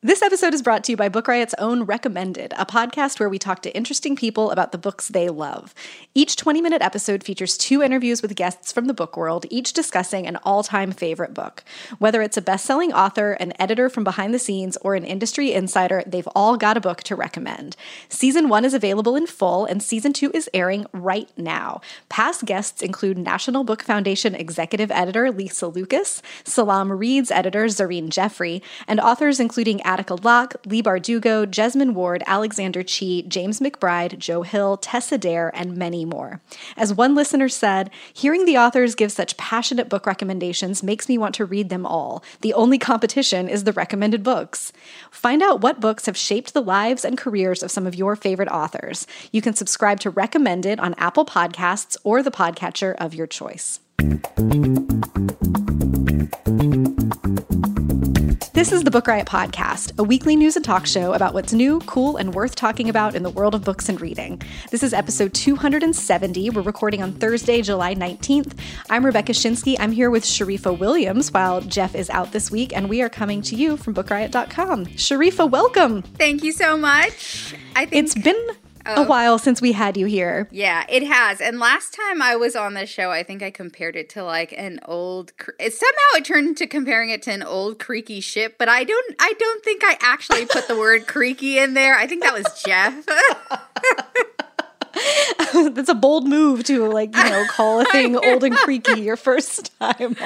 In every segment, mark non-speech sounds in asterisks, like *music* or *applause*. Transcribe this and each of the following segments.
This episode is brought to you by Book Riot's own Recommended, a podcast where we talk to interesting people about the books they love. Each 20 minute episode features two interviews with guests from the book world, each discussing an all time favorite book. Whether it's a best selling author, an editor from behind the scenes, or an industry insider, they've all got a book to recommend. Season one is available in full, and season two is airing right now. Past guests include National Book Foundation executive editor Lisa Lucas, Salaam Reads editor Zareen Jaffery, and authors including Attica Locke, Leigh Bardugo, Jesmyn Ward, Alexander Chee, James McBride, Joe Hill, Tessa Dare, and many more. As one listener said, hearing the authors give such passionate book recommendations makes me want to read them all. The only competition is the recommended books. Find out what books have shaped the lives and careers of some of your favorite authors. You can subscribe to Recommended on Apple Podcasts or the podcatcher of your choice. This is the Book Riot Podcast, a weekly news and talk show about what's new, cool, and worth talking about in the world of books and reading. This is episode 270. We're recording on Thursday, July 19th. I'm Rebecca Schinsky. I'm here with Sharifa Williams while Jeff is out this week, and we are coming to you from bookriot.com. Sharifa, welcome. Thank you so much. I think It's been a while since we had you here. Yeah, it has. And last time I was on the show, I think I compared it to like an old. somehow it turned into comparing it to an old creaky ship, but I don't. I don't think I actually put the word *laughs* creaky in there. I think that was Jeff. *laughs* *laughs* That's a bold move to like, you know, call a *laughs* thing old and creaky your first time on.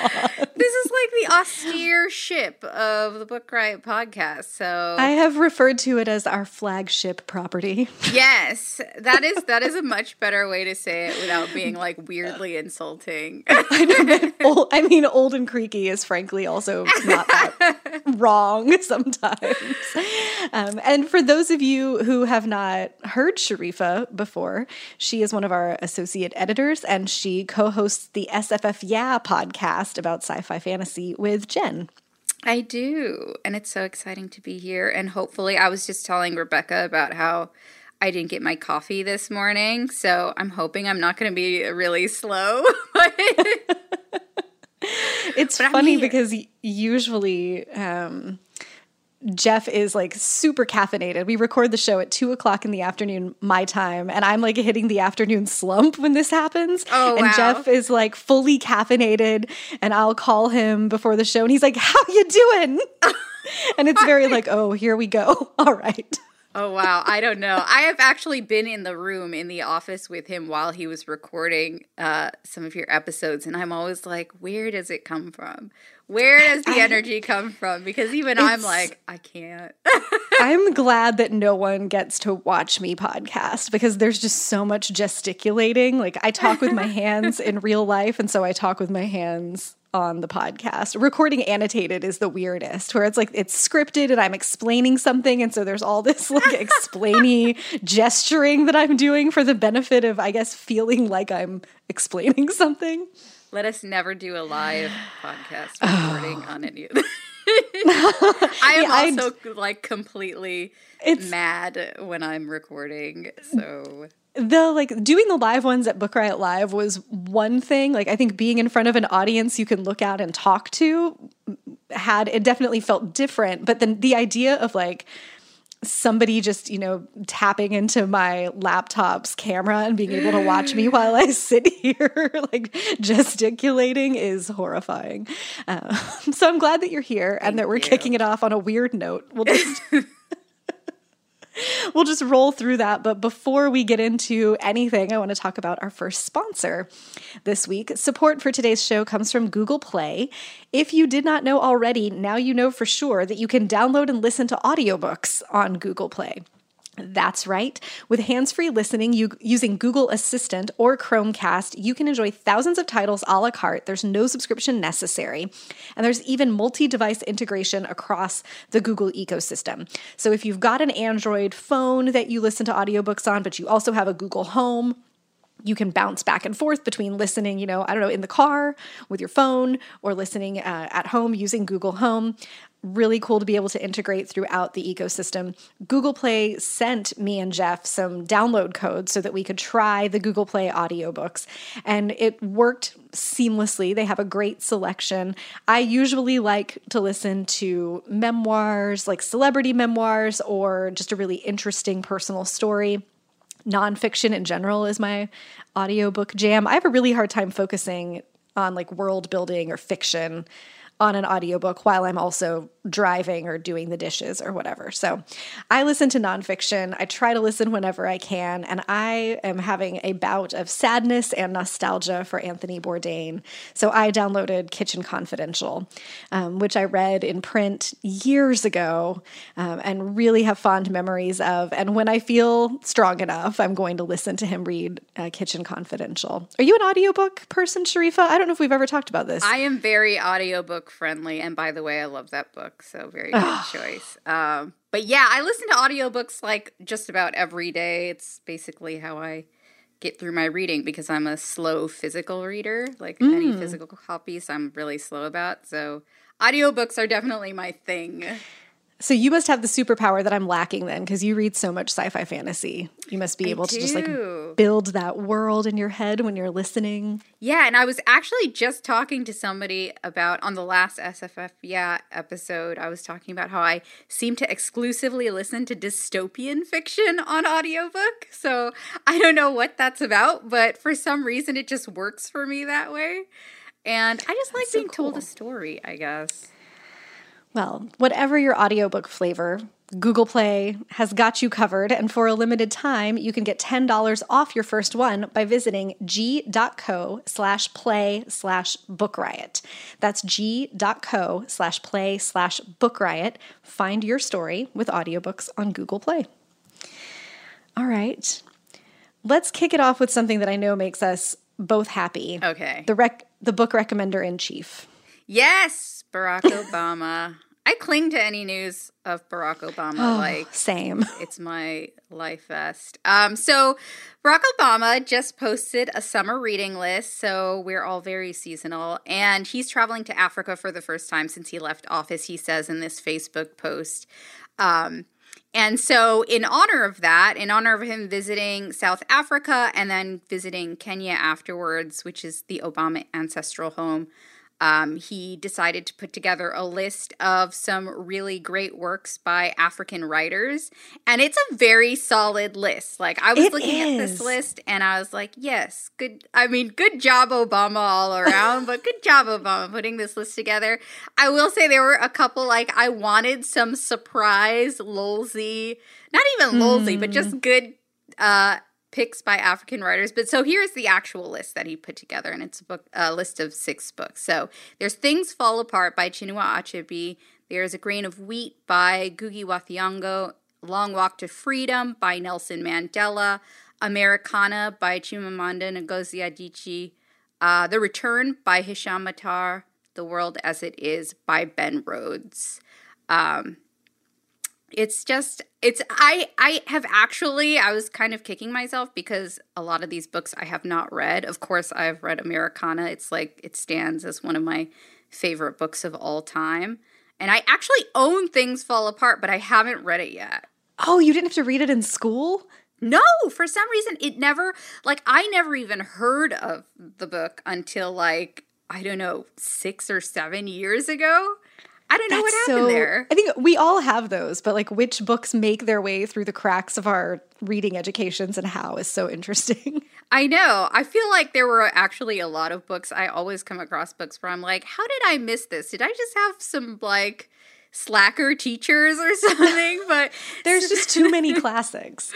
this is like the austere ship of the Book Riot podcast. So I have referred to it as our flagship property. *laughs* yes, that is that is a much better way to say it without being like weirdly insulting. I know old, I mean, old and creaky is frankly also not that wrong sometimes. Um, and for those of you who have not heard Sharifa before, she is one of our associate editors and she co hosts the SFF Yeah podcast about sci fi fantasy with Jen. I do. And it's so exciting to be here. And hopefully, I was just telling Rebecca about how I didn't get my coffee this morning. So I'm hoping I'm not going to be really slow. *laughs* *laughs* It's But funny because usually um, Jeff is like super caffeinated. We record the show at two o'clock in the afternoon, my time, and I'm like hitting the afternoon slump when this happens. Oh, and wow. Jeff is like fully caffeinated, and I'll call him before the show, and he's like, "How you doing?" *laughs* and it's very like, "Oh, here we go. *laughs* All right." Oh, wow. I don't know. I have actually been in the room in the office with him while he was recording uh, some of your episodes. And I'm always like, where does it come from? Where does the energy come from? Because even I'm like, I can't. I'm glad that no one gets to watch me podcast because there's just so much gesticulating. Like I talk with my *laughs* hands in real life, and so I talk with my hands on the podcast. Recording annotated is the weirdest, where it's like it's scripted and I'm explaining something, and so there's all this like explainy *laughs* gesturing that I'm doing for the benefit of, I guess, feeling like I'm explaining something. Let us never do a live podcast *sighs* recording on any of this. *laughs* I am Yeah, also like completely mad when I'm recording. So the like doing the live ones at Book Riot Live was one thing. Like I think being in front of an audience you can look at and talk to had it definitely felt different. But then the idea of like somebody just you know tapping into my laptop's camera and being able to watch me *gasps* while I sit here *laughs* like gesticulating is horrifying. Uh, *laughs* so I'm glad that you're here and that we're you. kicking it off on a weird note. We'll just *laughs* *laughs* we'll just roll through that. But before we get into anything, I want to talk about our first sponsor this week. Support for today's show comes from Google Play. If you did not know already, now you know for sure that you can download and listen to audiobooks on Google Play. That's right. With hands free listening you, using Google Assistant or Chromecast, you can enjoy thousands of titles a la carte. There's no subscription necessary. And there's even multi device integration across the Google ecosystem. So if you've got an Android phone that you listen to audiobooks on, but you also have a Google Home, you can bounce back and forth between listening, you know, I don't know, in the car with your phone or listening uh, at home using Google Home. Really cool to be able to integrate throughout the ecosystem. Google Play sent me and Jeff some download codes so that we could try the Google Play audiobooks, and it worked seamlessly. They have a great selection. I usually like to listen to memoirs, like celebrity memoirs, or just a really interesting personal story. Nonfiction in general is my audiobook jam. I have a really hard time focusing on like world building or fiction on an audiobook while I'm also driving or doing the dishes or whatever. So I listen to nonfiction. I try to listen whenever I can. And I am having a bout of sadness and nostalgia for Anthony Bourdain. So I downloaded Kitchen Confidential, um, which I read in print years ago um, and really have fond memories of. And when I feel strong enough, I'm going to listen to him read uh, Kitchen Confidential. Are you an audiobook person, Sharifa? I don't know if we've ever talked about this. I am very audiobook friendly. And by the way, I love that book. So very *sighs* good choice. Um, but yeah, I listen to audiobooks like just about every day. It's basically how I get through my reading because I'm a slow physical reader. Like mm. any physical copies, I'm really slow about. So audiobooks are definitely my thing. So you must have the superpower that I'm lacking then because you read so much sci-fi fantasy. You must be able to just like build that world in your head when you're listening. Yeah, and I was actually just talking to somebody about on the last SFF yeah episode. I was talking about how I seem to exclusively listen to dystopian fiction on audiobook. So I don't know what that's about, but for some reason it just works for me that way. And I just like being cool. told a story, I guess. Well, whatever your audiobook flavor, Google Play has got you covered, and for a limited time, you can get $10 off your first one by visiting g.co slash play slash book riot. That's g.co slash play slash book riot. Find your story with audiobooks on Google Play. All right. Let's kick it off with something that I know makes us both happy. Okay. The rec- the book recommender in chief. Yes, Barack Obama. I cling to any news of Barack Obama. Oh, like same. *laughs* It's my life vest. Um, so Barack Obama just posted a summer reading list, so we're all very seasonal. And he's traveling to Africa for the first time since he left office, he says in this Facebook post. Um, and so, in honor of that, in honor of him visiting South Africa and then visiting Kenya afterwards, which is the Obama ancestral home, um, he decided to put together a list of some really great works by African writers. And it's a very solid list. Like, I was it looking is. at this list and I was like, yes, good. I mean, good job, Obama, all around, but good job, Obama, putting this list together. I will say there were a couple, like, I wanted some surprise, lulzy, not even lulzy, mm. but just hmm. good. Uh, picks by African writers. But so here's the actual list that he put together, and it's a book, a list of six books. So there's Things Fall Apart by Chinua Achebe. There's A Grain of Wheat by Ngugi wa Thiong'o. Long Walk to Freedom by Nelson Mandela. Americana by Chimamanda Ngozi Adichie. Uh, the Return by Hisham Matar. The World as It Is by Ben Rhodes. Um, it's just it's i i have actually i was kind of kicking myself because a lot of these books i have not read. Of course i've read americana. It's like it stands as one of my favorite books of all time. And i actually own things fall apart but i haven't read it yet. Oh you didn't have to read it in school? No, for some reason it never like I never even heard of the book until like I don't know, 6 or 7 years ago. I don't know That's what happened so, there. I think we all have those, but like which books make their way through the cracks of our reading educations and how is so interesting. *laughs* I know. I feel like there were actually a lot of books. I always come across books where I'm like, how did I miss this? Did I just have some like slacker teachers or *laughs* something? But *laughs* there's just too many classics.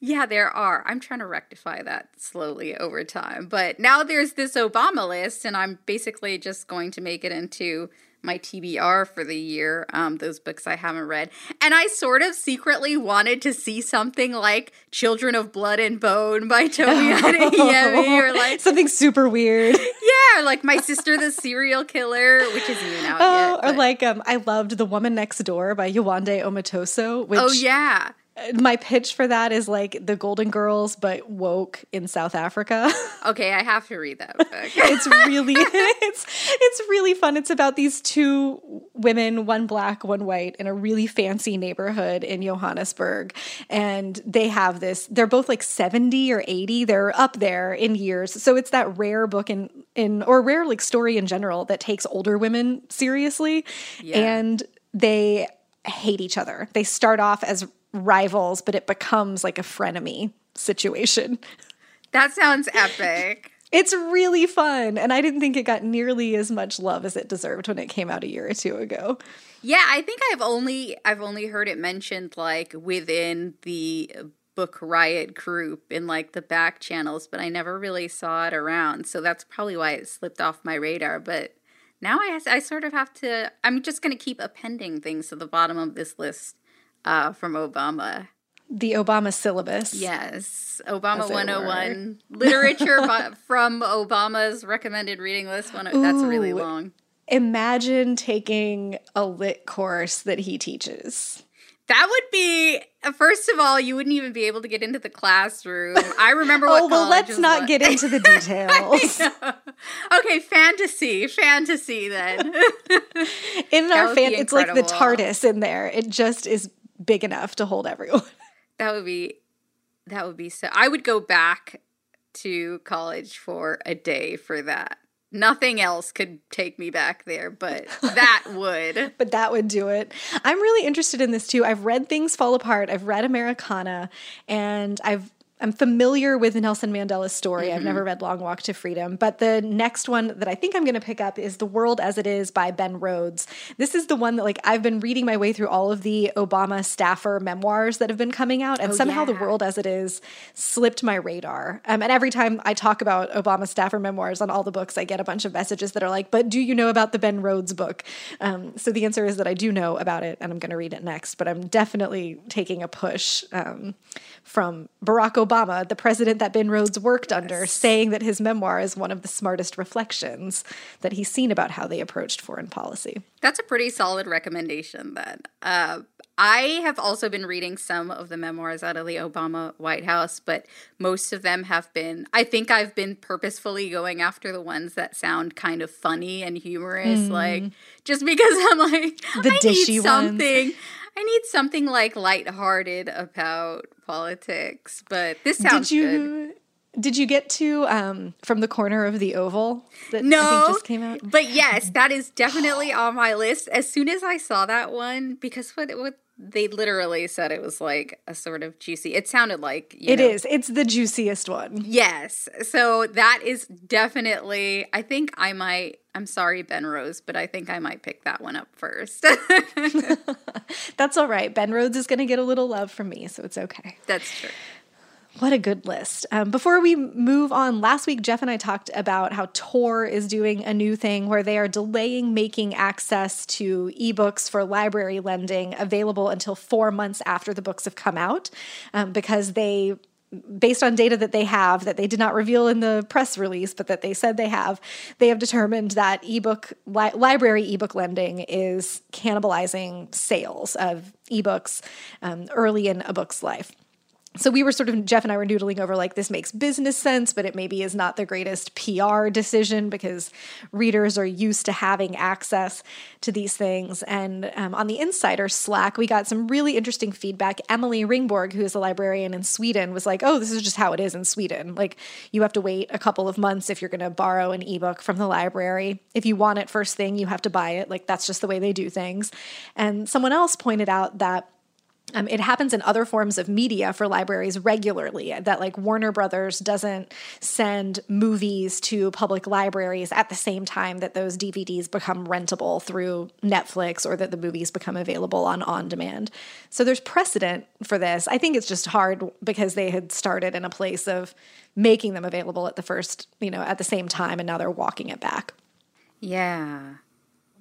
Yeah, there are. I'm trying to rectify that slowly over time. But now there's this Obama list, and I'm basically just going to make it into my TBR for the year, um, those books I haven't read. And I sort of secretly wanted to see something like Children of Blood and Bone by Tomi *laughs* Adeyemi or like something super weird. *laughs* Yeah, like My Sister the Serial Killer, which isn't even out oh, yet. Or like um I loved The Woman Next Door by Yewande Omotoso, which Oh yeah. My pitch for that is like the Golden Girls, but woke in South Africa. *laughs* Okay, I have to read that book. *laughs* it's really *laughs* it's it's really fun. It's about these two women, one black, one white, in a really fancy neighborhood in Johannesburg, and they have this. They're both like seventy or eighty. They're up there in years, so it's that rare book in in or rare like story in general that takes older women seriously, yeah. and they hate each other. They start off as rivals, but it becomes like a frenemy situation. That sounds epic. *laughs* It's really fun, and I didn't think it got nearly as much love as it deserved when it came out a year or two ago. Yeah, I think I've only I've only heard it mentioned like within the book riot group in like the back channels, but I never really saw it around. So that's probably why it slipped off my radar, but now I, I sort of have to i'm just going to keep appending things to the bottom of this list uh, from obama the obama syllabus yes obama 101 literature *laughs* from obama's recommended reading list one Ooh, that's really long imagine taking a lit course that he teaches that would be first of all, you wouldn't even be able to get into the classroom. I remember *laughs* what. oh well, let's not like. get into the *laughs* details. okay, fantasy, fantasy. Then in our fan, it's like the TARDIS in there. It just is big enough to hold everyone. *laughs* That would be. That would be so. I would go back to college for a day for that. Nothing else could take me back there, but *laughs* that would. but that would do it. I'm really interested in this too. I've read Things Fall Apart, I've read Americana, and I've I'm familiar with Nelson Mandela's story. Mm-hmm. I've never read Long Walk to Freedom, but the next one that I think I'm going to pick up is The World as It Is by Ben Rhodes. This is the one that like I've been reading my way through all of the Obama staffer memoirs that have been coming out and oh, somehow yeah. The World as It Is slipped my radar. Um, and every time I talk about Obama staffer memoirs on all the books, I get a bunch of messages that are like, "But do you know about the Ben Rhodes book?" Um, so the answer is that I do know about it and I'm going to read it next, but I'm definitely taking a push um, from Barack Obama, the president that Ben Rhodes worked yes. under, saying that his memoir is one of the smartest reflections that he's seen about how they approached foreign policy. That's a pretty solid recommendation, then. Uh, I have also been reading some of the memoirs out of the Obama White House, but most of them have been, I think I've been purposefully going after the ones that sound kind of funny and humorous, mm. like just because I'm like, *laughs* the I dishy need something. Ones. I need something like lighthearted about politics, but this sounds did you, good. Did you get to um, from the corner of the oval that no, I think just came out? But yes, that is *gasps* definitely on my list. As soon as I saw that one, because what what they literally said it was like a sort of juicy. It sounded like it know, is. It's the juiciest one. Yes. So that is definitely. I think I might. I'm sorry, Ben Rhodes, but I think I might pick that one up first. *laughs* *laughs* That's all right. Ben Rhodes is going to get a little love from me, so it's okay. That's true. What a good list. Um, before we move on, last week Jeff and I talked about how Tor is doing a new thing where they are delaying making access to ebooks for library lending available until four months after the books have come out um, because they based on data that they have that they did not reveal in the press release but that they said they have they have determined that ebook li- library ebook lending is cannibalizing sales of ebooks um, early in a book's life so we were sort of Jeff and I were noodling over like this makes business sense, but it maybe is not the greatest PR decision because readers are used to having access to these things. And um, on the Insider Slack, we got some really interesting feedback. Emily Ringborg, who is a librarian in Sweden, was like, "Oh, this is just how it is in Sweden. Like you have to wait a couple of months if you're going to borrow an ebook from the library. If you want it first thing, you have to buy it. Like that's just the way they do things." And someone else pointed out that um, it happens in other forms of media for libraries regularly that like warner brothers doesn't send movies to public libraries at the same time that those dvds become rentable through netflix or that the movies become available on on demand. So there's precedent for this. I think it's just hard because they had started in a place of making them available at the first you know at the same time and now they're walking it back. Yeah.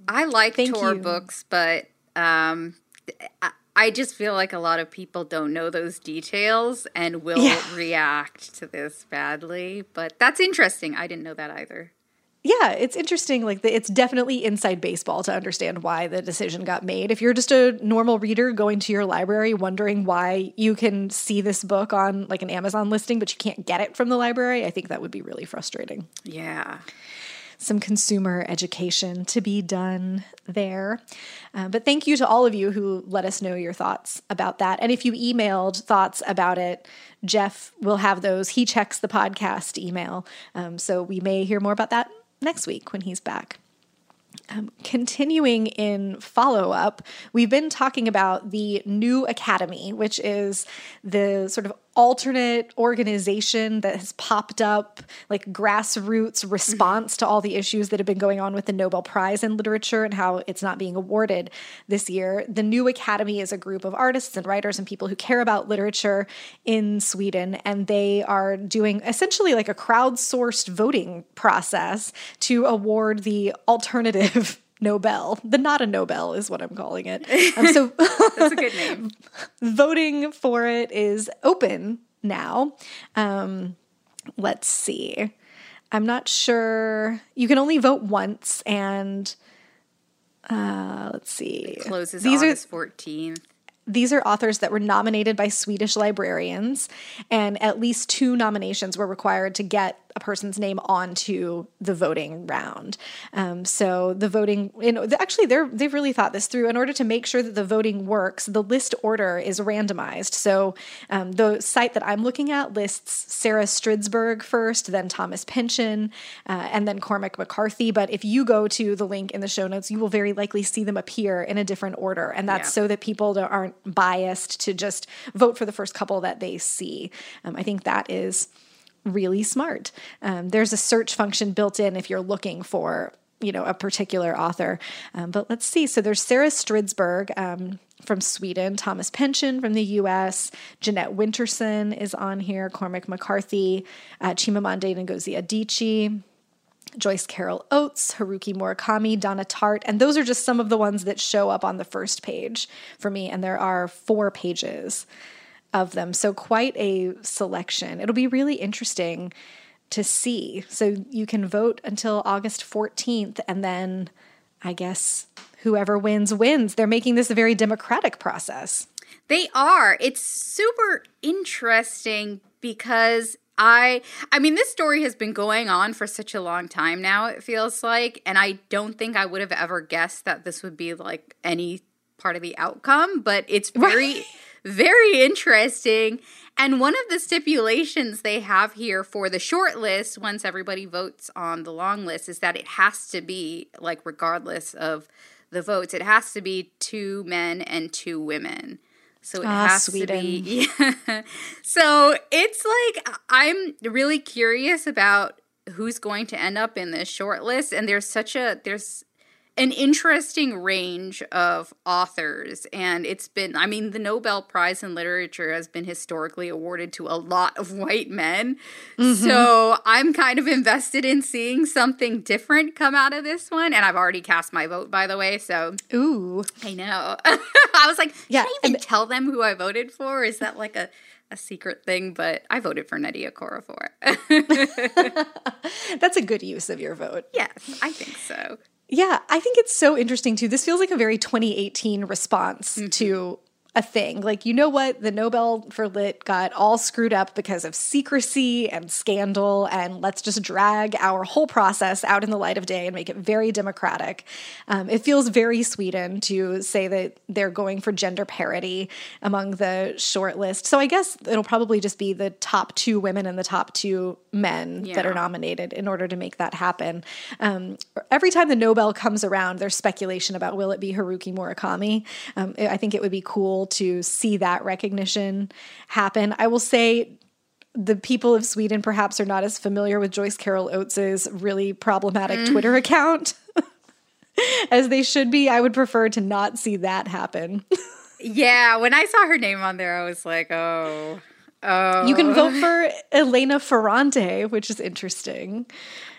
I like Thank Tor you. books but um I, I just feel like a lot of people don't know those details and will yeah. react to this badly. But that's interesting. I didn't know that either. yeah, it's interesting. Like, the, it's definitely inside baseball to understand why the decision got made. If you're just a normal reader going to your library wondering why you can see this book on like an Amazon listing, but you can't get it from the library, I think that would be really frustrating. Yeah. Some consumer education to be done there. Uh, but thank you to all of you who let us know your thoughts about that. And if you emailed thoughts about it, Jeff will have those. He checks the podcast email. Um, so we may hear more about that next week when he's back. Um, continuing in follow up, we've been talking about the New Academy, which is the sort of alternate organization that has popped up, like grassroots response to all the issues that have been going on with the Nobel Prize in Literature and how it's not being awarded this year. The New Academy is a group of artists and writers and people who care about literature in Sweden, and they are doing essentially like a crowdsourced voting process to award the alternative *laughs* Nobel. The not a Nobel is what I'm calling it. *laughs* Um, so that's a good name. *laughs* voting for it is open now. Um, let's see. I'm not sure. You can only vote once, and uh, let's see. It closes These August are, 14th these are authors that were nominated by Swedish librarians, and at least two nominations were required to get a person's name onto the voting round. Um, so the voting, you know, actually, they're they've really thought this through. In order to make sure that the voting works, the list order is randomized. So um, the site that I'm looking at lists Sara Stridsberg first, then Thomas Pynchon, uh, and then Cormac McCarthy. But if you go to the link in the show notes, you will very likely see them appear in a different order, and that's yeah. so that people aren't biased to just vote for the first couple that they see. Um, I think that is really smart. Um, there's a search function built in if you're looking for you know a particular author. Um, but let's see. So there's Sara Stridsberg. Um, from Sweden, Thomas Pynchon from the US, Jeanette Winterson is on here, Cormac McCarthy, uh, Chimamanda Ngozi Adichie, Joyce Carol Oates, Haruki Murakami, Donna Tartt, and those are just some of the ones that show up on the first page for me, and there are four pages of them. So, quite a selection. It'll be really interesting to see. So, you can vote until August 14th, and then I guess whoever wins, wins. They're making this a very democratic process. They are. It's super interesting because I I mean this story has been going on for such a long time now it feels like and I don't think I would have ever guessed that this would be like any part of the outcome but it's very very interesting. And one of the stipulations they have here for the short list, once everybody votes on the long list, is that it has to be, like, regardless of the votes, it has to be two men and two women. So it ah, has Sweden. to be. *laughs* Yeah. so it's like, I'm really curious about who's going to end up in this short list. And there's such a, there's, an interesting range of authors and it's been i mean the nobel prize in literature has been historically awarded to a lot of white men mm-hmm. so i'm kind of invested in seeing something different come out of this one and i've already cast my vote by the way so ooh i know *laughs* i was like yeah i even tell them who i voted for is that like a a secret thing, but I voted for Nnedi Okorafor. *laughs* *laughs* That's a good use of your vote. Yes, I think so. Yeah, I think it's so interesting too. This feels like a very 2018 response mm-hmm. to a thing. Like, you know what? The Nobel for Lit got all screwed up because of secrecy and scandal, and let's just drag our whole process out in the light of day and make it very democratic. Um, it feels very Sweden to say that they're going for gender parity among the short list. So I guess it'll probably just be the top two women and the top two men yeah. that are nominated in order to make that happen. Um, every time the Nobel comes around, there's speculation about will it be Haruki Murakami. Um, I think it would be cool to see that recognition happen. I will say the people of Sweden perhaps are not as familiar with Joyce Carol Oates's really problematic mm. Twitter account *laughs* as they should be. I would prefer to not see that happen. yeah, when I saw her name on there, I was like, oh. Oh. You can vote for Elena Ferrante, which is interesting.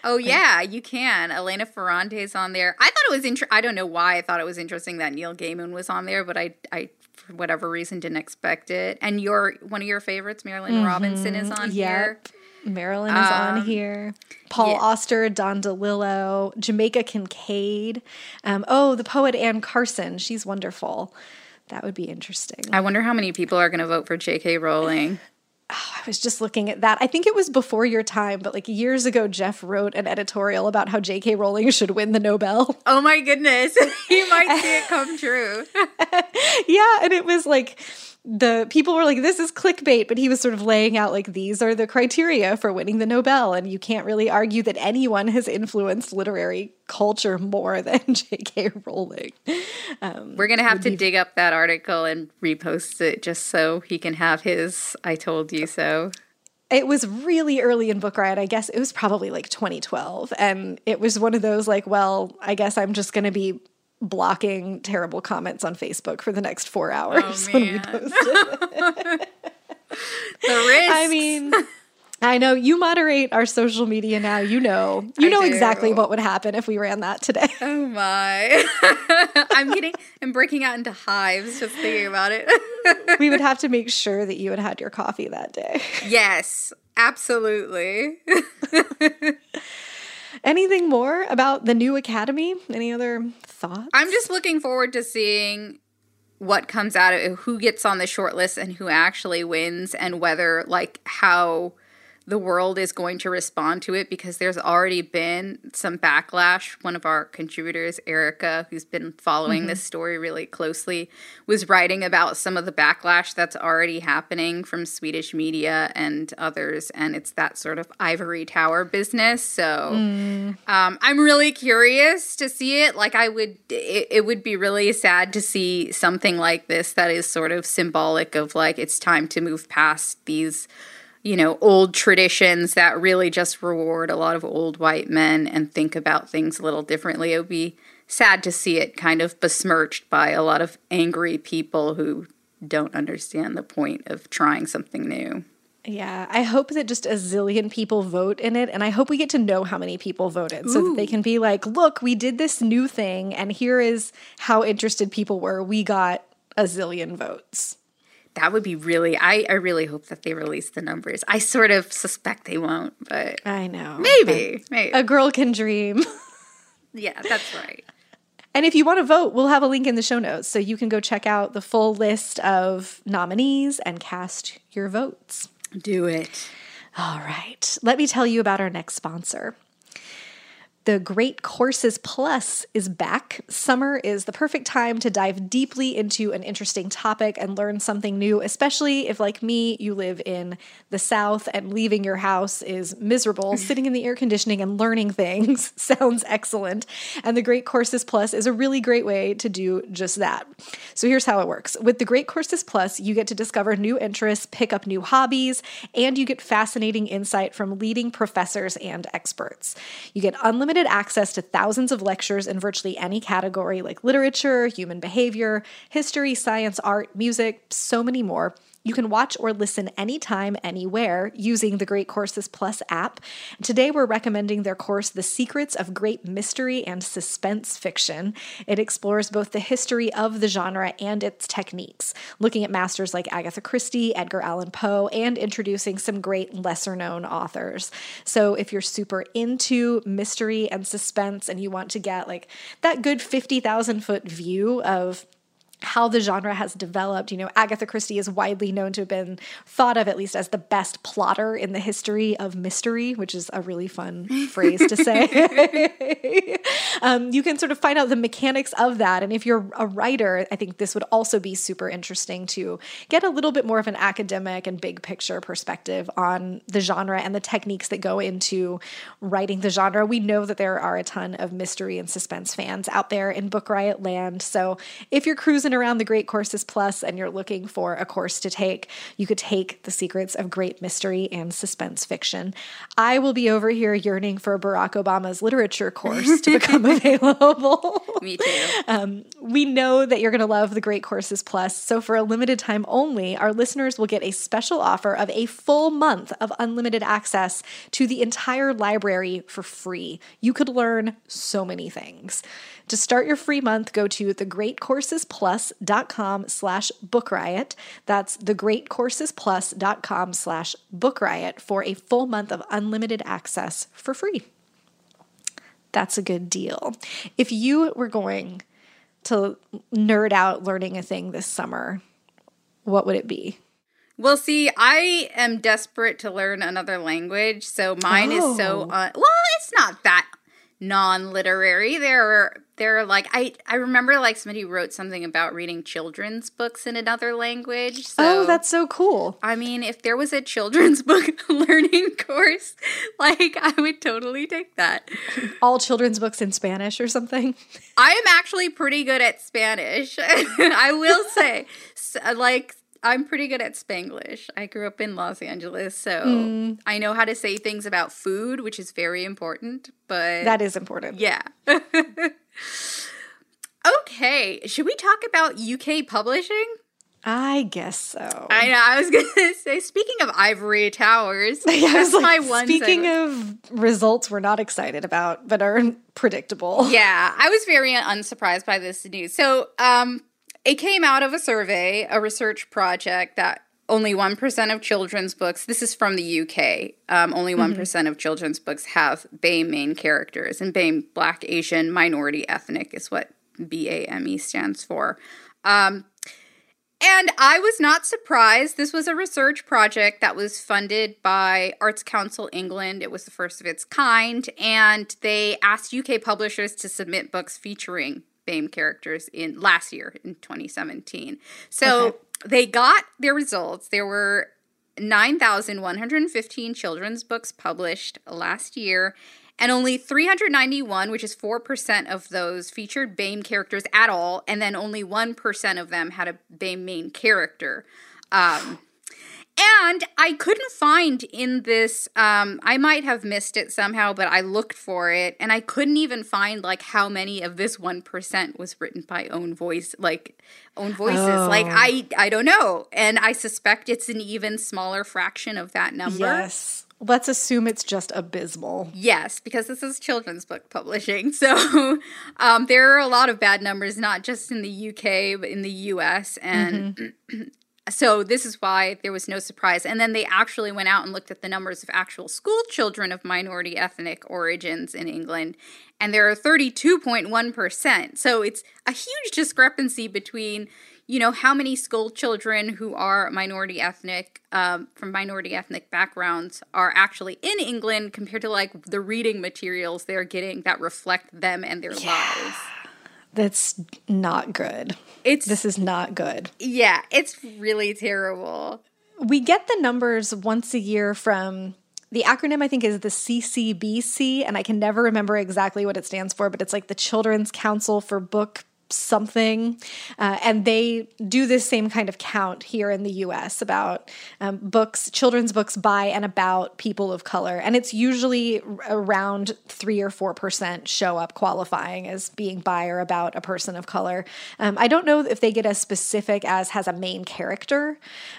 Oh yeah, you can. Elena Ferrante is on there. I thought it was interesting. I don't know why I thought it was interesting that Neil Gaiman was on there, but I I for whatever reason didn't expect it. And your one of your favorites, Marilyn mm-hmm. Robinson, is on yep. here. Marilyn is um, on here. Paul yeah. Auster, Don DeLillo, Jamaica Kincaid. Um, oh, the poet Anne Carson. She's wonderful. That would be interesting. I wonder how many people are going to vote for J.K. Rowling. *laughs* Oh, I was just looking at that. I think it was before your time, but like years ago, Jeff wrote an editorial about how J.K. Rowling *laughs* should win the Nobel. Oh my goodness. *laughs* he might see it come *laughs* true. yeah. And it was like, the people were like, this is clickbait, but he was sort of laying out like these are the criteria for winning the Nobel. And you can't really argue that anyone has influenced literary culture more *laughs* than J.K. Rowling. Um, We're going to have to be- dig up that article and repost it just so he can have his I told you so. It was really early in Book Riot. I guess it was probably like 2012. And it was one of those like, well, I guess I'm just going to be blocking terrible comments on Facebook for the next four oh, hours oh, when we post it. *laughs* the risk. I mean, I know you moderate our social media now. You know, you I know do. exactly what would happen if we ran that today. Oh my! *laughs* I'm getting, I'm breaking out into hives just thinking about it. *laughs* we would have to make sure that you had had your coffee that day. Yes, absolutely. Anything more about the new academy? Any other thoughts? I'm just looking forward to seeing what comes out of it, who gets on the short list and who actually wins, and whether like how the world is going to respond to it because there's already been some backlash. One of our contributors, Erica, who's been following mm-hmm. this story really closely, was writing about some of the backlash that's already happening from Swedish media and others. And it's that sort of ivory tower business. So mm. um, I'm really curious to see it. Like, I would, it, it would be really sad to see something like this that is sort of symbolic of like it's time to move past these you know, old traditions that really just reward a lot of old white men and think about things a little differently. It would be sad to see it kind of besmirched by a lot of angry people who don't understand the point of trying something new. Yeah, I hope that just a zillion people vote in it, and I hope we get to know how many people voted so that they can be like, look, we did this new thing, and here is how interested people were. We got a zillion votes that would be really I, I really hope that they release the numbers. I sort of suspect they won't, but I know. Maybe. maybe. A girl can dream. *laughs* yeah, that's right. And if you want to vote, we'll have a link in the show notes so you can go check out the full list of nominees and cast your votes. Do it. All right. Let me tell you about our next sponsor. The Great Courses Plus is back. Summer is the perfect time to dive deeply into an interesting topic and learn something new, especially if, like me, you live in the South and leaving your house is miserable. *laughs* Sitting in the air conditioning and learning things *laughs* sounds excellent. And the Great Courses Plus is a really great way to do just that. So here's how it works with the Great Courses Plus, you get to discover new interests, pick up new hobbies, and you get fascinating insight from leading professors and experts. You get unlimited access to thousands of lectures in virtually any category like literature, human behavior, history, science, art, music, so many more you can watch or listen anytime, anywhere using the Great Courses Plus app. Today, we're recommending their course, The Secrets of Great Mystery and Suspense Fiction. It explores both the history of the genre and its techniques, looking at masters like Agatha Christie, Edgar Allan Poe, and introducing some great lesser known authors. So, if you're super into mystery and suspense and you want to get like that good 50,000 foot view of how the genre has developed. You know, Agatha Christie is widely known to have been thought of at least as the best plotter in the history of mystery, which is a really fun *laughs* phrase to say. *laughs* um, you can sort of find out the mechanics of that. And if you're a writer, I think this would also be super interesting to get a little bit more of an academic and big picture perspective on the genre and the techniques that go into writing the genre. We know that there are a ton of mystery and suspense fans out there in Book Riot land. So if you're cruising around the Great Courses Plus and you're looking for a course to take, you could take The Secrets of Great Mystery and Suspense Fiction. I will be over here yearning for Barack Obama's literature course to become *laughs* available. *laughs* Me too. Um, we know that you're going to love the Great Courses Plus. So, for a limited time only, our listeners will get a special offer of a full month of unlimited access to the entire library for free. You could learn so many things. To start your free month, go to thegreatcoursesplus.com slash book riot. That's thegreatcoursesplus.com slash book riot for a full month of unlimited access for free. That's a good deal. If you were going to nerd out learning a thing this summer, what would it be? Well, see, I am desperate to learn another language, so mine is so Oh. uh, well. It's not that non-literary. There, are, there are like I I remember like somebody wrote something about reading children's books in another language. So oh, that's so cool. I mean, if there was a children's *laughs* book *laughs* learning course, like I would totally take that. All children's books in Spanish or something. I am actually pretty good at Spanish. *laughs* I will say, like, I'm pretty good at Spanglish. I grew up in Los Angeles, so I know how to say things about food, which is very important. But That is important. yeah. *laughs* okay, should we talk about UK publishing? I guess so. I know. I was *laughs* gonna say. Speaking of ivory towers, *laughs* Yeah, that's was like, my one. Speaking segment. of results we're not excited about, but are predictable. yeah, I was very unsurprised by this news. So, um, it came out of a survey, a research project that only 1% of children's books, this is from the UK, um, only one of children's books have BAME main characters. And BAME, Black, Asian, Minority, Ethnic, is what BAME E stands for. Um, and I was not surprised. This was a research project that was funded by Arts Council England. It was the first of its kind. And they asked UK publishers to submit books featuring BAME characters in last year in 2017. So Okay. they got their results. There were 9,115 children's books published last year, and only 391, which is 4% of those, featured BAME characters at all, and then only 1% of them had a BAME main character. Um, and I couldn't find in this, um, I might have missed it somehow, but I looked for it, and I couldn't even find like how many of this 1% was written by own voice, like own voices. Like Oh. I, I don't know. And I suspect it's an even smaller fraction of that number. Yes. Let's assume it's just abysmal. Yes, because this is children's book publishing. *laughs* So um, there are a lot of bad numbers, not just in the UK, but in the US. And *clears throat* so this is why there was no surprise. And then they actually went out and looked at the numbers of actual school children of minority ethnic origins in England. And there are 32.1%. So it's a huge discrepancy between you know how many school children who are minority ethnic um, from minority ethnic backgrounds are actually in england compared to like the reading materials they're getting that reflect them and their lives That's not good. it's This is not good. yeah it's really terrible We get the numbers once a year from the acronym, I think, is the CCBC, and I can never remember exactly what it stands for, but it's like the Children's Council for Book something. Uh, and they do this same kind of count here in the US about um, books, children's books by and about people of color. And it's usually around three or 4% show up qualifying as being by or about a person of color. Um, I don't know if they get as specific as has a main character.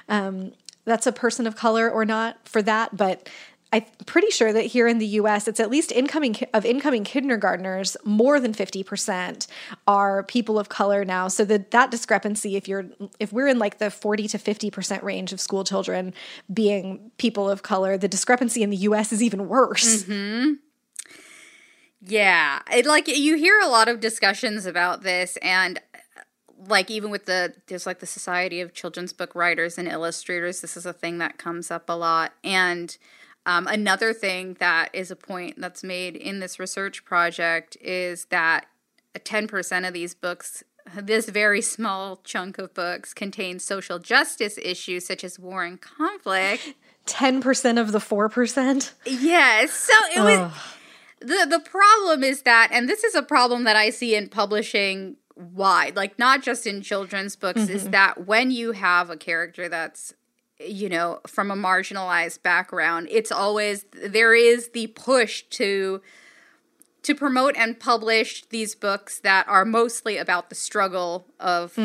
Um, that's a person of color or not for that, but I'm pretty sure that here in the US, it's at least incoming of incoming kindergartners, more than 50% are people of color now. So that that discrepancy, if you're if we're in like the 40 to 50% range of school children being people of color, the discrepancy in the US is even worse. Mm-hmm. yeah it like you hear a lot of discussions about this and like even with the there's like the society of children's book writers and illustrators this is a thing that comes up a lot and um, another thing that is a point that's made in this research project is that 10% of these books this very small chunk of books contain social justice issues such as war and conflict. *laughs* 10% of the 4%. yes so it was the the problem is that and this is a problem that i see in publishing wide like not just in children's books is that when you have a character that's you know from a marginalized background it's always there is the push to to promote and publish these books that are mostly about the struggle of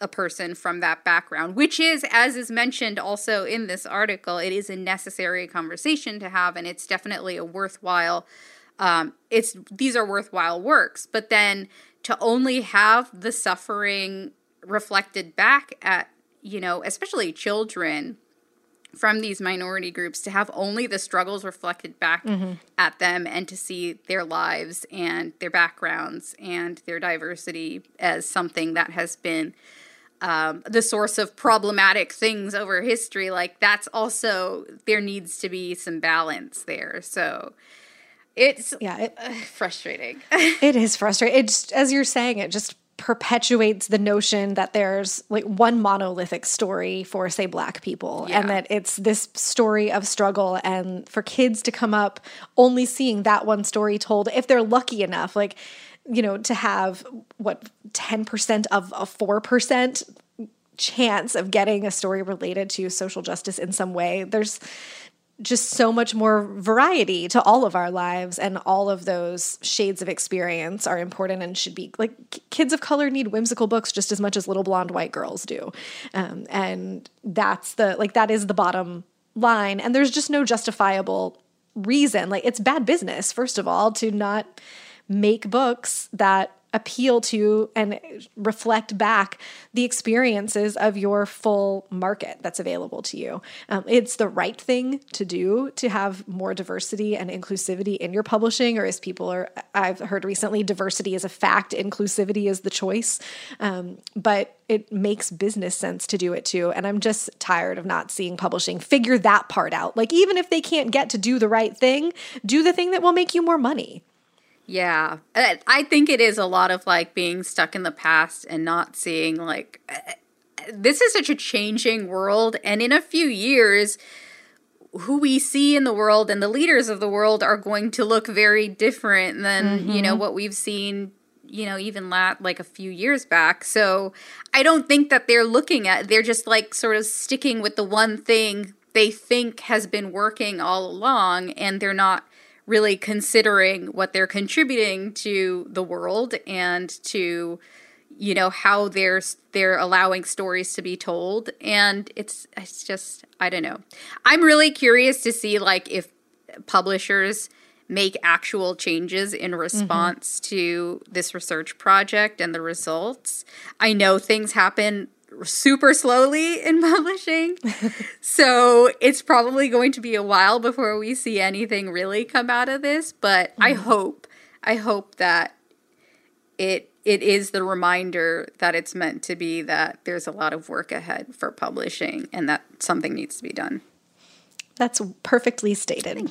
a person from that background, which is, as is mentioned also in this article, it is a necessary conversation to have, and it's definitely a worthwhile. Um, it's these are worthwhile works, but then to only have the suffering reflected back at, you know, especially children from these minority groups to have only the struggles reflected back mm-hmm. at them and to see their lives and their backgrounds and their diversity as something that has been um, the source of problematic things over history like that's also there needs to be some balance there. So it's yeah it, uh, *sighs* frustrating. It is frustrating. It's as you're saying it just perpetuates the notion that there's like one monolithic story for say black people yeah. and that it's this story of struggle and for kids to come up only seeing that one story told if they're lucky enough like you know to have what 10% of a 4% chance of getting a story related to social justice in some way there's just so much more variety to all of our lives and all of those shades of experience are important and should be like kids of color need whimsical books just as much as little blonde white girls do. Um, and that's the like that is the bottom line and there's just no justifiable reason. Like it's bad business first of all to not make books that appeal to and reflect back the experiences of your full market that's available to you. Um, it's the right thing to do to have more diversity and inclusivity in your publishing, or as people are, I've heard recently, diversity is a fact, inclusivity is the choice. Um, but it makes business sense to do it too. And I'm just tired of not seeing publishing figure that part out. Like, even if they can't get to do the right thing, do the thing that will make you more money. Yeah. I think it is a lot of like being stuck in the past and not seeing like this is such a changing world and in a few years who we see in the world and the leaders of the world are going to look very different than, mm-hmm. you know, mm-hmm. what we've seen you know even lat like a few years back so i don't think that they're looking at they're just like sort of sticking with the one thing they think has been working all along and they're not really considering what they're contributing to the world and to you know how they're they're allowing stories to be told. And it's it's just i don't know. I'm really curious to see like if publishers make actual changes in response mm-hmm. to this research project and the results. I know things happen super slowly in *laughs* publishing. so it's probably going to be a while before we see anything really come out of this, but mm-hmm. I hope I hope that it it is the reminder that it's meant to be that there's a lot of work ahead for publishing and that something needs to be done. That's perfectly stated.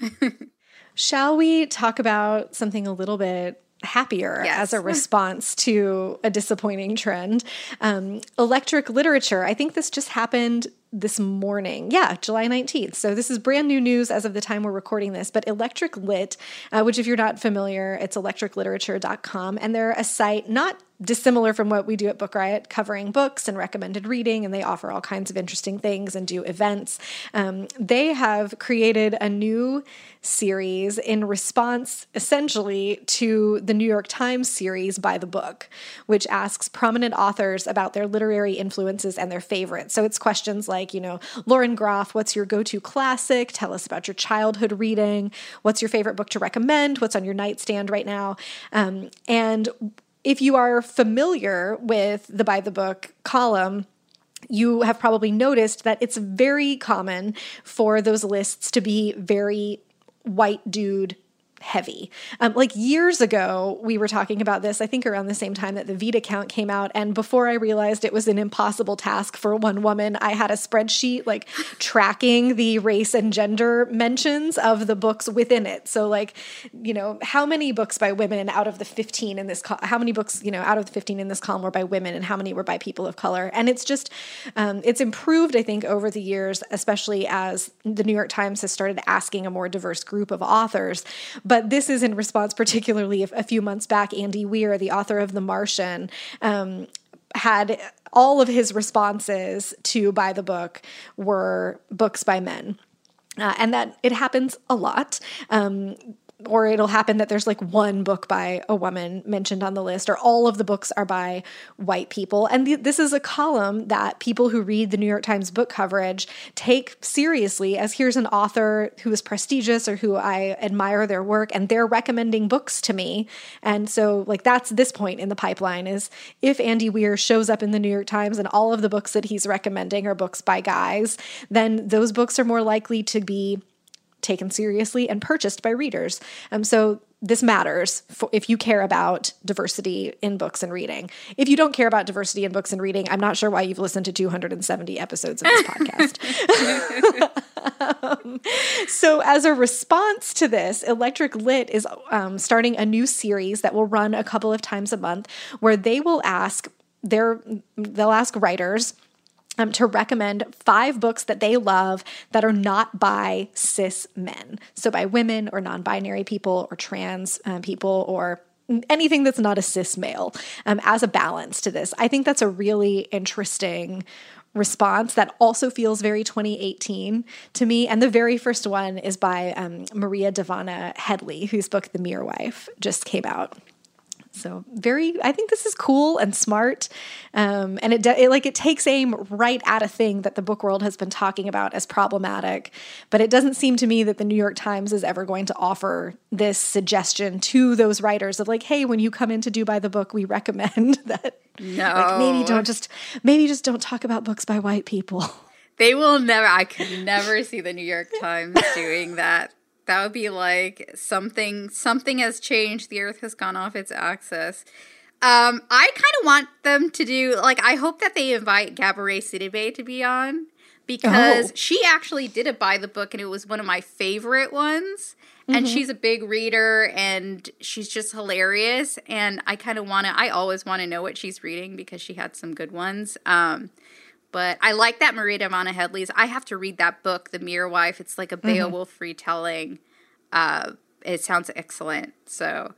Thank you. *laughs* Shall we talk about something a little bit happier yes. as a *laughs* response to a disappointing trend. Um, electric literature, I think this just happened this morning. Yeah, July 19th. So this is brand new news as of the time we're recording this. But Electric Lit, uh, which if you're not familiar, it's electricliterature.com. And they're a site not dissimilar from what we do at Book Riot, covering books and recommended reading, and they offer all kinds of interesting things and do events. Um, they have created a new series in response essentially to the New York Times series by the book, which asks prominent authors about their literary influences and their favorites. So it's questions like, you know, Lauren Groff, what's your go to classic? Tell us about your childhood reading. What's your favorite book to recommend? What's on your nightstand right now? Um, and if you are familiar with the by the book column, you have probably noticed that it's very common for those lists to be very white dude heavy. Um, like years ago, we were talking about this, I think around the same time that the VIDA count came out. And before I realized it was an impossible task for one woman, I had a spreadsheet like tracking the race and gender mentions of the books within it. So, like, you know, how many books by women out of the 15 in this, co- how many books, you know, out of the 15 in this column were by women and how many were by people of color. And it's just, um, it's improved, I think, over the years, especially as the New York Times has started asking a more diverse group of authors. But this is in response, particularly a few months back, Andy Weir, the author of The Martian, um, had all of his responses to By the book were books by men. Uh, and that it happens a lot. Um, or it'll happen that there's like one book by a woman mentioned on the list, or all of the books are by white people. And th- this is a column that people who read the New York Times book coverage take seriously as here's an author who is prestigious or who I admire their work, and they're recommending books to me. And so, like, that's this point in the pipeline is if Andy Weir shows up in the New York Times and all of the books that he's recommending are books by guys, then those books are more likely to be taken seriously and purchased by readers. Um, so this matters for, if you care about diversity in books and reading. If you don't care about diversity in books and reading, I'm not sure why you've listened to 270 episodes of this *laughs* podcast. *laughs* um, so, as a response to this, Electric Lit is um, starting a new series that will run a couple of times a month where they will ask their they'll ask writers um, to recommend five books that they love that are not by cis men. So, by women or non binary people or trans um, people or anything that's not a cis male um, as a balance to this. I think that's a really interesting response that also feels very 2018 to me. And the very first one is by um, Maria Dahvana Headley, whose book, The Mere Wife, just came out. So very, I think this is cool and smart, um, and it, it, like it takes aim right at a thing that the book world has been talking about as problematic. But it doesn't seem to me that the New York Times is ever going to offer this suggestion to those writers of like, hey, when you come in to do by the book, we recommend *laughs* that. No, like maybe don't just maybe just don't talk about books by white people. They will never. I could never see the New York Times doing that. That would be like something something has changed. The earth has gone off its axis. Um, I kind of want them to do like I hope that they invite Gabourey Sidibe to be on because oh. she actually did it by the book and it was one of my favorite ones. Mm-hmm. And she's a big reader and she's just hilarious. And I kind of want to, I always want to know what she's reading because she had some good ones. Um, but I like that Maria Dahvana Headley's. I have to read that book, The Mere Wife. It's like a mm-hmm. Beowulf mm-hmm. retelling. Uh, it sounds excellent. So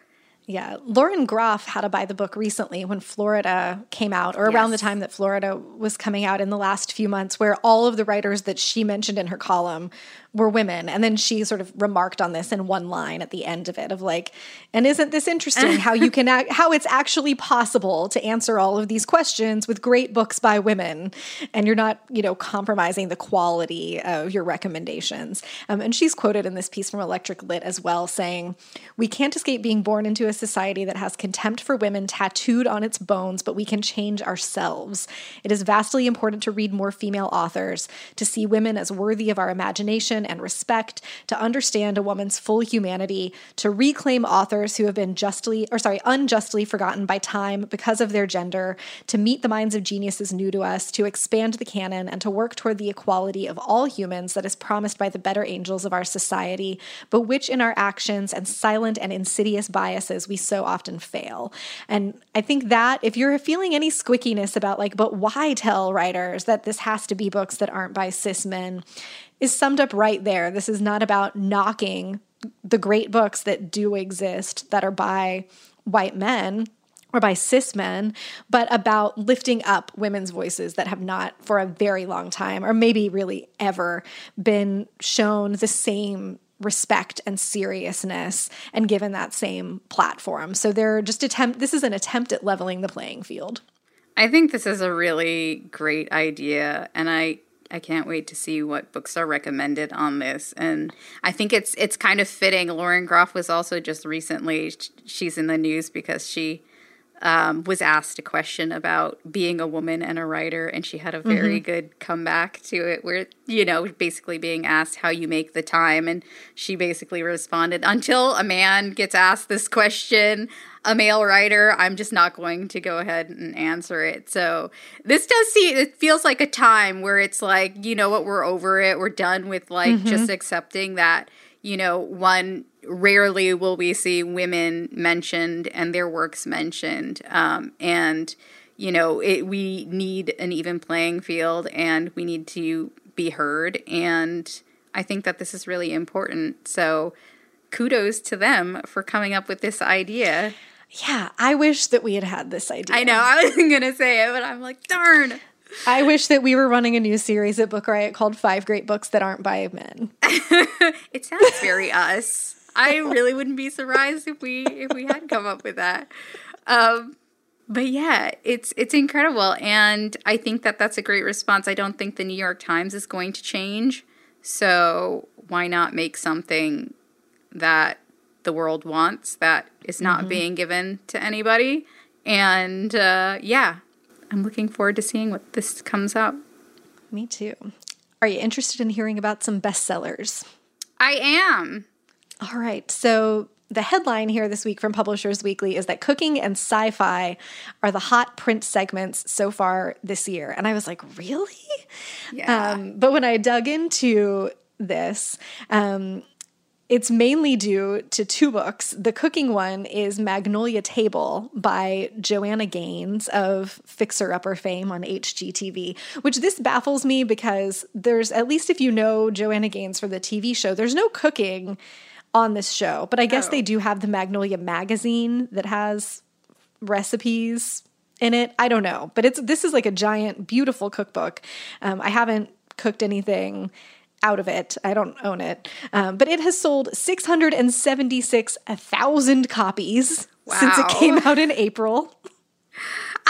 yeah, Lauren Groff had to by the book recently when Florida came out, or yes. around the time that Florida was coming out in the last few months, where all of the writers that she mentioned in her column were women. And then she sort of remarked on this in one line at the end of it of like, and isn't this interesting how you can act, how it's actually possible to answer all of these questions with great books by women and you're not, you know, compromising the quality of your recommendations. Um, and she's quoted in this piece from Electric Lit as well saying, "We can't escape being born into a society that has contempt for women tattooed on its bones, but we can change ourselves. It is vastly important to read more female authors, to see women as worthy of our imagination and respect, to understand a woman's full humanity, to reclaim authors who have been justly, or sorry, unjustly forgotten by time because of their gender, to meet the minds of geniuses new to us, to expand the canon, and to work toward the equality of all humans that is promised by the better angels of our society, but which in our actions and silent and insidious biases we so often fail. And I think that if you're feeling any squickiness about like, but why tell writers that this has to be books that aren't by cis men, is summed up right there. This is not about knocking the great books that do exist that are by white men or by cis men, but about lifting up women's voices that have not for a very long time, or maybe really ever, been shown the same respect and seriousness and given that same platform. So they're just attempt this is an attempt at leveling the playing field. I think this is a really great idea and I I can't wait to see what books are recommended on this. And I think it's it's kind of fitting. Lauren Groff was also just recently she's in the news because she um, was asked a question about being a woman and a writer, and she had a very mm-hmm. good comeback to it, where you know, basically being asked how you make the time, and she basically responded, "Until a man gets asked this question, a male writer, I'm just not going to go ahead and answer it." So this does see it feels like a time where it's like, you know what, we're over it, we're done with like mm-hmm. just accepting that you know, one rarely will we see women mentioned and their works mentioned. Um, and, you know, it, we need an even playing field and we need to be heard. And I think that this is really important. So kudos to them for coming up with this idea. Yeah, I wish that we had had this idea. I know, *laughs* I wasn't going to say it, but I'm like, darn. I wish that we were running a new series at Book Riot called Five Great Books That Aren't by Men. *laughs* it sounds very us. I really wouldn't be surprised if we if we had come up with that. Um, but yeah, it's it's incredible, and I think that that's a great response. I don't think the New York Times is going to change, so why not make something that the world wants that is not mm-hmm. being given to anybody? And uh, yeah, I'm looking forward to seeing what this comes up. Me too. Are you interested in hearing about some bestsellers? I am. All right. So the headline here this week from Publishers Weekly is that cooking and sci fi are the hot print segments so far this year. And I was like, really? Yeah. Um, but when I dug into this, um, it's mainly due to two books. The cooking one is Magnolia Table by Joanna Gaines of Fixer Upper fame on HGTV, which this baffles me because there's, at least if you know Joanna Gaines for the TV show, there's no cooking on this show. But I guess oh. they do have the Magnolia magazine that has recipes in it. I don't know, but it's this is like a giant, beautiful cookbook. Um, I haven't cooked anything out of it. I don't own it, um, but it has sold six hundred and seventy six thousand copies wow. since it came out in April. *laughs*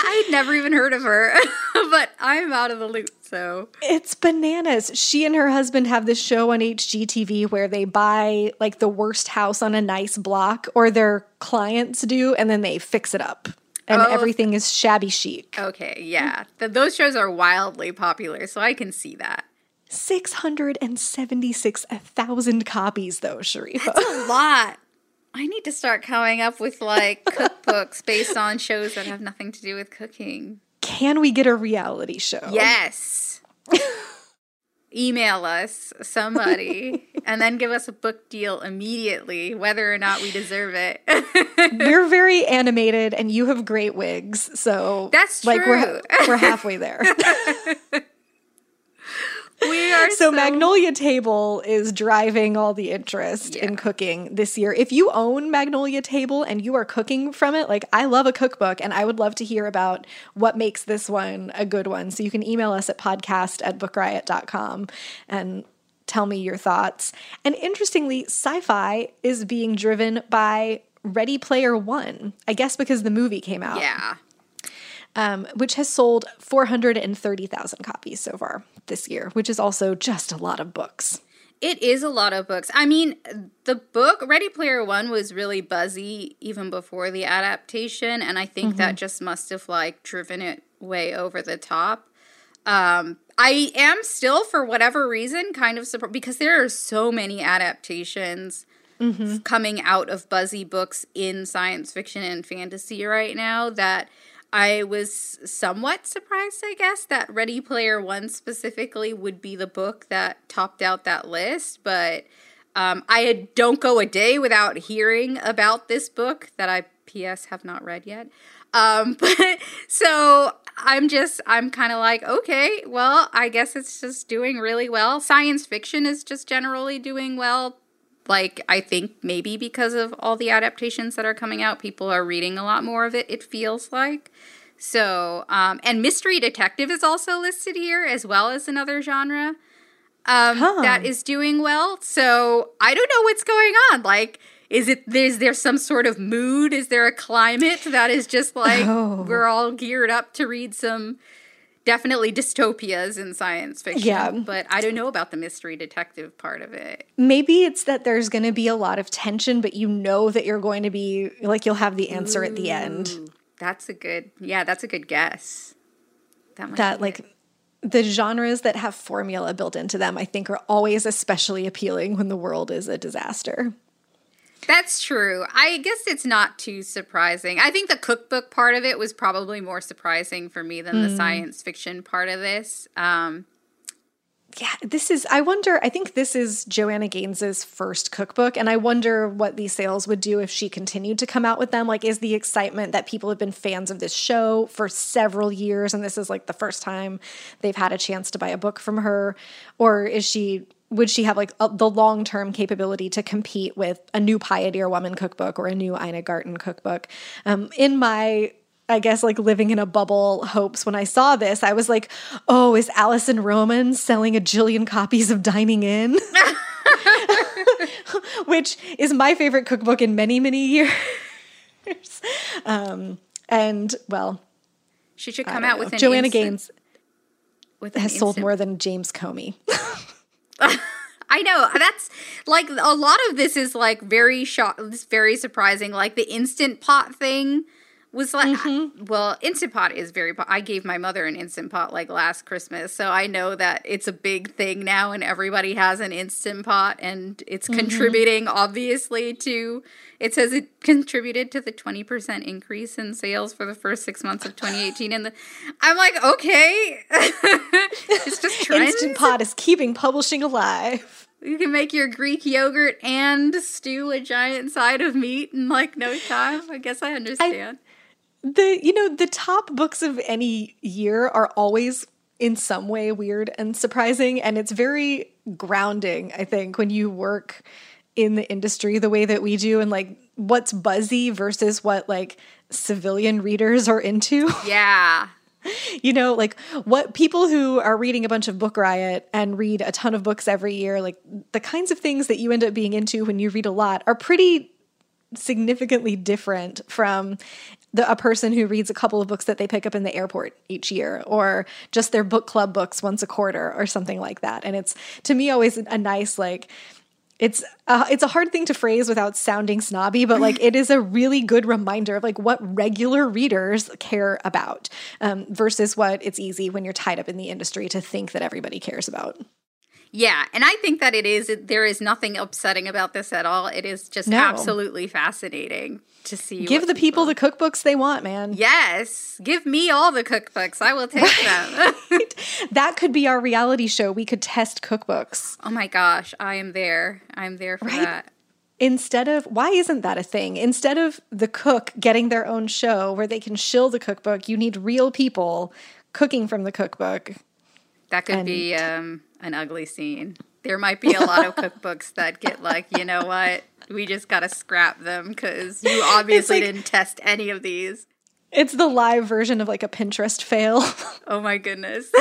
I'd never even heard of her, *laughs* but I'm out of the loop. So it's bananas. She and her husband have this show on HGTV where they buy like the worst house on a nice block, or their clients do, and then they fix it up. And oh, everything is shabby chic. Okay, yeah. Those shows are wildly popular, so I can see that. 676,000 copies, though, Sharifa. That's a lot. I need to start coming up with like cookbooks based on shows that have nothing to do with cooking. Can we get a reality show? Yes. Email us somebody *laughs* and then give us a book deal immediately, whether or not we deserve it. *laughs* we're very animated and you have great wigs. So that's true. like we're, we're halfway there. *laughs* we are so, so, Magnolia Table is driving all the interest yeah. in cooking this year. If you own Magnolia Table and you are cooking from it, like I love a cookbook and I would love to hear about what makes this one a good one. So you can email us at podcast at bookriot.com and tell me your thoughts. And interestingly, sci-fi is being driven by Ready Player One. I guess because the movie came out. Yeah um, which has sold 430,000 copies so far this year, which is also just a lot of books. It is a lot of books. I mean, the book Ready Player One was really buzzy even before the adaptation, and I think mm-hmm. that just must have like driven it way over the top. Um, I am still, for whatever reason, kind of surprised because there are so many adaptations mm-hmm. coming out of buzzy books in science fiction and fantasy right now that I was somewhat surprised, I guess, that Ready Player One specifically would be the book that topped out that list. But um, I don't go a day without hearing about this book that I, P.S., have not read yet. Um, *laughs* but so I'm just, I'm kind of like, okay, well, I guess it's just doing really well. Science fiction is just generally doing well like I think maybe because of all the adaptations that are coming out, people are reading a lot more of it. It feels like so, um, and mystery detective is also listed here as well as another genre um, huh. that is doing well. So I don't know what's going on. Like, is it is there some sort of mood? Is there a climate that is just like oh. we're all geared up to read some definitely dystopias in science fiction. Yeah. But I don't know about the mystery detective part of it. Maybe it's that there's going to be a lot of tension, but you know that you're going to be like, you'll have the answer Ooh, at the end. That's a good, yeah, that's a good guess. That, that like, it. the genres that have formula built into them, I think, are always especially appealing when the world is a disaster. That's true. I guess it's not too surprising. I think the cookbook part of it was probably more surprising for me than mm. the science fiction part of this. Um, yeah, this is, I wonder, I think this is Joanna Gaines's first cookbook, and I wonder what these sales would do if she continued to come out with them. Like, is the excitement that people have been fans of this show for several years, and this is like the first time they've had a chance to buy a book from her? Or is she would she have like a, the long term capability to compete with a new Pioneer Woman cookbook or a new Ina Garten cookbook? Um, in my I guess like living in a bubble hopes when I saw this, I was like, oh, is Alison Roman selling a jillion copies of Dining In? *laughs* which is my favorite cookbook in many, many years. *laughs* um, and well, she should come out know. with Joanna instant, Gaines with has sold more than James Comey. *laughs* *laughs* I know that's like a lot of this is like very shock, very surprising. Like the instant pot thing was like mm-hmm. well instant pot is very i gave my mother an instant pot like last christmas so i know that it's a big thing now and everybody has an instant pot and it's mm-hmm. contributing obviously to it says it contributed to the 20% increase in sales for the first six months of 2018 and the, i'm like okay *laughs* it's just trends. instant pot is keeping publishing alive you can make your Greek yogurt and stew a giant side of meat in like no time. I guess I understand. I, the you know the top books of any year are always in some way weird and surprising and it's very grounding i think when you work in the industry the way that we do and like what's buzzy versus what like civilian readers are into. *laughs* Yeah. You know like what people who are reading a bunch of book riot and read a ton of books every year like the kinds of things that you end up being into when you read a lot are pretty significantly different from the, a person who reads a couple of books that they pick up in the airport each year or just their book club books once a quarter or something like that. And it's to me always a nice like it's uh, it's a hard thing to phrase without sounding snobby but like it is a really good reminder of like what regular readers care about um, versus what it's easy when you're tied up in the industry to think that everybody cares about yeah, and I think that it is there is nothing upsetting about this at all. It is just no. absolutely fascinating to see. Give the people, the cookbooks they want, man. Yes, give me all the cookbooks. I will take them. *laughs* *laughs* that could be our reality show. We could test cookbooks. Oh my gosh, I am there. I'm there for right? that. Instead of why isn't that a thing? Instead of the cook getting their own show where they can shill the cookbook, you need real people cooking from the cookbook. That could and be um an ugly scene. There might be a lot of *laughs* cookbooks that get like, you know what? We just got to scrap them because you obviously like, didn't test any of these. It's the live version of like a Pinterest fail. *laughs* Oh my goodness. *laughs*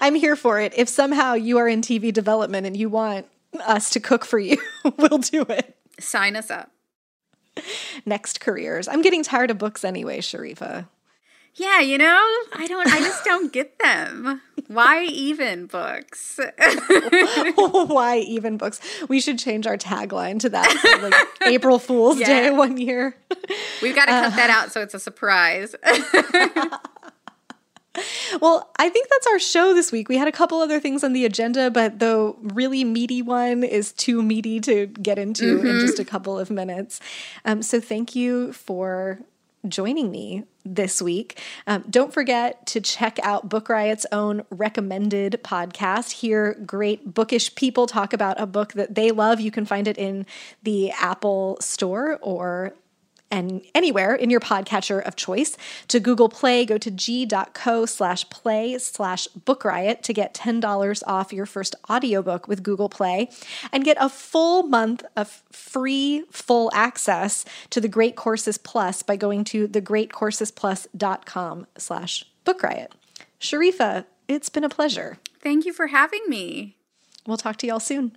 I'm here for it. If somehow you are in TV development and you want us to cook for you, we'll do it. Sign us up. Next careers. I'm getting tired of books anyway, Sharifa. Yeah, you know, I don't I just don't get them. Why even books? *laughs* Why even books? We should change our tagline to that for like *laughs* April Fool's yeah. Day one year. We've got to cut uh, that out so it's a surprise. *laughs* well, I think that's our show this week. We had a couple other things on the agenda, but the really meaty one is too meaty to get into mm-hmm. in just a couple of minutes. Um, so, thank you for joining me this week. Um, don't forget to check out Book Riot's own recommended podcast. Hear great bookish people talk about a book that they love. You can find it in the Apple Store or and anywhere in your podcatcher of choice. To Google Play, go to g.co slash play slash book riot to get $10 off your first audiobook with Google Play and get a full month of free full access to the Great Courses Plus by going to thegreatcoursesplus.com slash book riot. Sharifa, it's been a pleasure. Thank you for having me. We'll talk to y'all soon.